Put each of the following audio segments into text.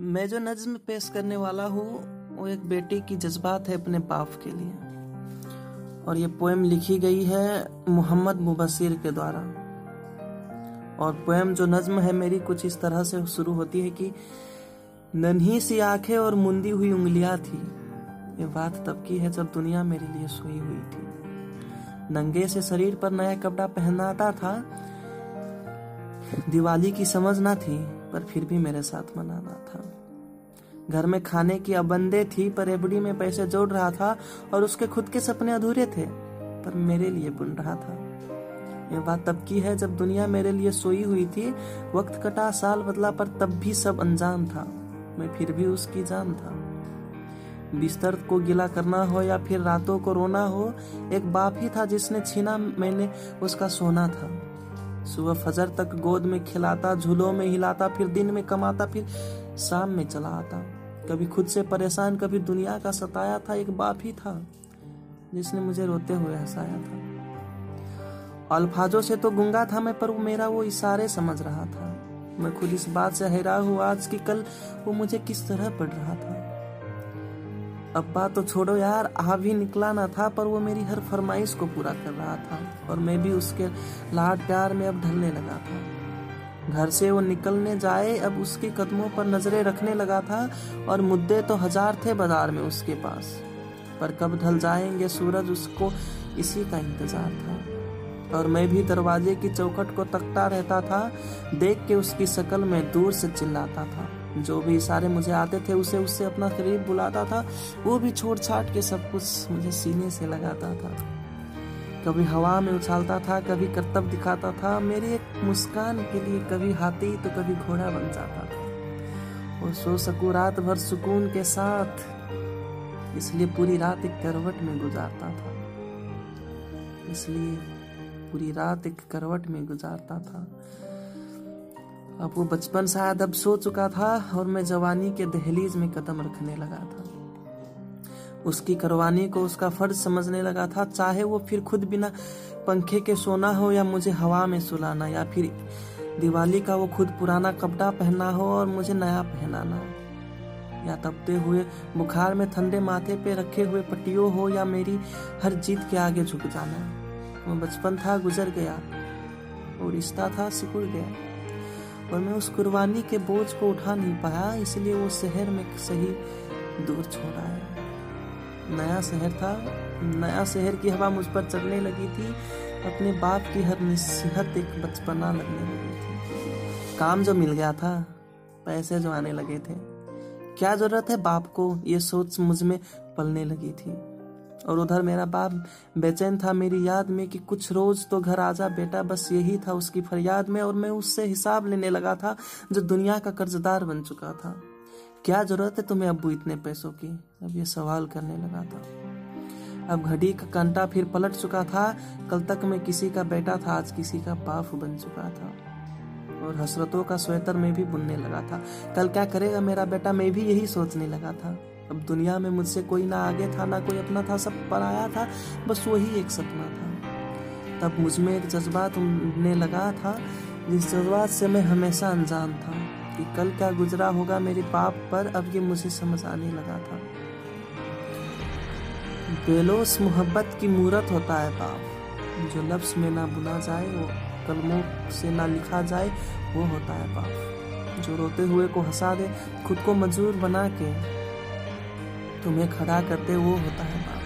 मैं जो नज्म पेश करने वाला हूँ, वो एक बेटी की जज्बात है अपने बाप के लिए। और ये पोएम लिखी गई है मोहम्मद मुबसिर के द्वारा। और पोएम जो नज्म है, मेरी कुछ इस तरह से शुरू होती है कि, नन्ही सी आँखें और मुंदी हुई उंगलियाँ थी। ये बात तब की है जब दुनिया मेरे लिए सोई हुई थी। नंगे से शरीर पर नया कपड़ा पहनाता था दिवाली की समझ ना थी, पर फिर भी मेरे साथ मनाना था। घर में खाने की अबंदे थी, पर एबड़ी में पैसे जोड़ रहा था और उसके खुद के सपने अधूरे थे, पर मेरे लिए बुन रहा था। ये बात तब की है जब दुनिया मेरे लिए सोई हुई थी। वक्त कटा, साल बदला, पर तब भी सब अनजान था। मैं फिर भी उसकी जान था। बिस्तर को गिला करना हो या फिर रातों को रोना हो, एक बाप ही था जिसने छीना मैंने उसका सोना था। सुबह फजर तक गोद में खिलाता, झूलों में हिलाता, फिर दिन में कमाता, फिर शाम में चला आता। कभी खुद से परेशान, कभी दुनिया का सताया था, एक बाप ही था, जिसने मुझे रोते हुए हंसाया था। अल्फाजों से तो गुंगा था मैं, पर वो मेरा वो इशारे समझ रहा था। मैं खुद इस बात से हैरान हुआ आज की कल वो मुझे किस तरह पढ़ रहा था। अब्बा तो छोड़ो यार आ भी निकला ना था, पर वो मेरी हर फरमाइश को पूरा कर रहा था, और मैं भी उसके लाड प्यार में अब ढलने लगा था। घर से वो निकलने जाए, अब उसके कदमों पर नज़रें रखने लगा था, और मुद्दे तो हज़ार थे बाज़ार में उसके पास। पर कब ढल जाएँगे सूरज, उसको इसी का इंतज़ार था। और मैं भी दरवाजे की चौखट को तकता रहता था, देख के उसकी शक्ल में दूर से चिल्लाता था। जो भी इशारे मुझे आते थे, उसे, उससे अपना करीब बुलाता था। वो भी छोड़ छाट के सब कुछ मुझे सीने से लगाता था। कभी हवा में उछालता था, कभी करतब दिखाता था। मेरी एक मुस्कान के लिए कभी हाथी तो कभी घोड़ा बन जाता था। और सो सकूँ रात भर सुकून के साथ, इसलिए पूरी रात एक करवट में गुजारता था। इसलिए पूरी रात एक करवट में गुजारता था। अब वो बचपन शायद अब सो चुका था और मैं जवानी के दहलीज में कदम रखने लगा था। उसकी करवानी को उसका फ़र्ज़ समझने लगा था, चाहे वो फिर खुद बिना पंखे के सोना हो या मुझे हवा में सुलाना, या फिर दिवाली का वो खुद पुराना कपड़ा पहनना हो और मुझे नया पहनाना हो। या तपते हुए बुखार में ठंडे माथे पे रखे हुए पट्टियों हो या मेरी हर जीत के आगे झुक जाना। वो बचपन था, गुजर गया और रिश्ता था, सिकुड़ गया। और मैं उस कुर्बानी के बोझ को उठा नहीं पाया, इसलिए वो शहर में सही दूर छोड़ा है। नया शहर था। नया शहर की हवा मुझ पर चलने लगी थी। अपने बाप की हर नसीहत एक बचपना लगने लगी थी। काम जो मिल गया था, पैसे जो आने लगे थे। क्या ज़रूरत है बाप को? ये सोच मुझमें पलने लगी थी। और उधर मेरा बाप बेचैन था, मेरी याद में कि कुछ रोज तो घर आजा, बेटा बस यही था उसकी फरियाद में और मैं उससे हिसाब लेने लगा था जो दुनिया का कर्जदार बन चुका था। क्या ज़रूरत है तुम्हें अबू इतने पैसों की? अब ये सवाल करने लगा था। अब घड़ी का कंटा फिर पलट चुका था, कल तक मैं किसी का बेटा था, आज किसी का बाप बन चुका था। और हसरतों का स्वेटर में भी बुनने लगा था। कल क्या करेगा मेरा बेटा? मैं भी यही सोचने लगा था। अब दुनिया में मुझसे कोई ना आगे था, ना कोई अपना था, सब पराया था, बस वही एक सपना था। तब मुझमें एक जज्बात उड़ने लगा था, जिस जज्बात से मैं हमेशा अनजान था कि कल क्या गुजरा होगा मेरे पाप पर, अब ये मुझे समझ आने लगा था। बेलोस मोहब्बत की मूरत होता है पाप। जो लफ्स में ना बुना जाए, वो कलमों से ना लिखा जाए, वो होता है पाप। जो रोते हुए को हंसा दे, खुद को मजबूर बना के तुम्हें खड़ा करते वो होता है बाप।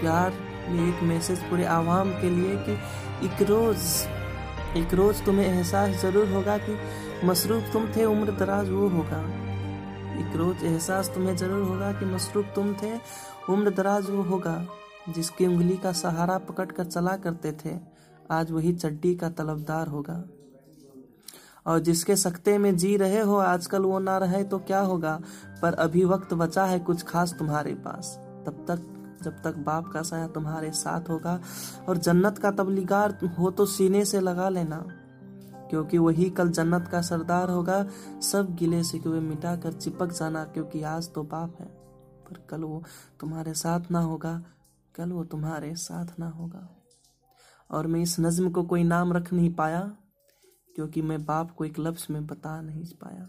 प्यार ये एक मैसेज पूरे आवाम के लिए कि एक रोज एक रोज तुम्हें एहसास ज़रूर होगा कि मसरूफ तुम थे, उम्र दराज वो होगा। एक रोज एहसास तुम्हें ज़रूर होगा कि मसरूफ तुम थे, उम्र दराज वो होगा, जिसकी उंगली का सहारा पकड़ कर चला करते थे। आज वही चड्डी का तलबदार होगा। और जिसके सख्ते में जी रहे हो, आजकल वो ना रहे तो क्या होगा? पर अभी वक्त बचा है कुछ खास तुम्हारे पास। तब तक, जब तक बाप का साया तुम्हारे साथ होगा और जन्नत का तबलीगार हो तो सीने से लगा लेना। क्योंकि वही कल जन्नत का सरदार होगा, सब गिले सिकवे मिटा कर चिपक जाना? क्योंकि आज तो बाप है, पर कल वो तुम्हारे साथ ना होगा, कल वो तुम्हारे साथ ना होगा। और मैं इस नज्म को कोई नाम रख नहीं पाया। क्योंकि मैं बाप को एक लफ्ज में बता नहीं पाया।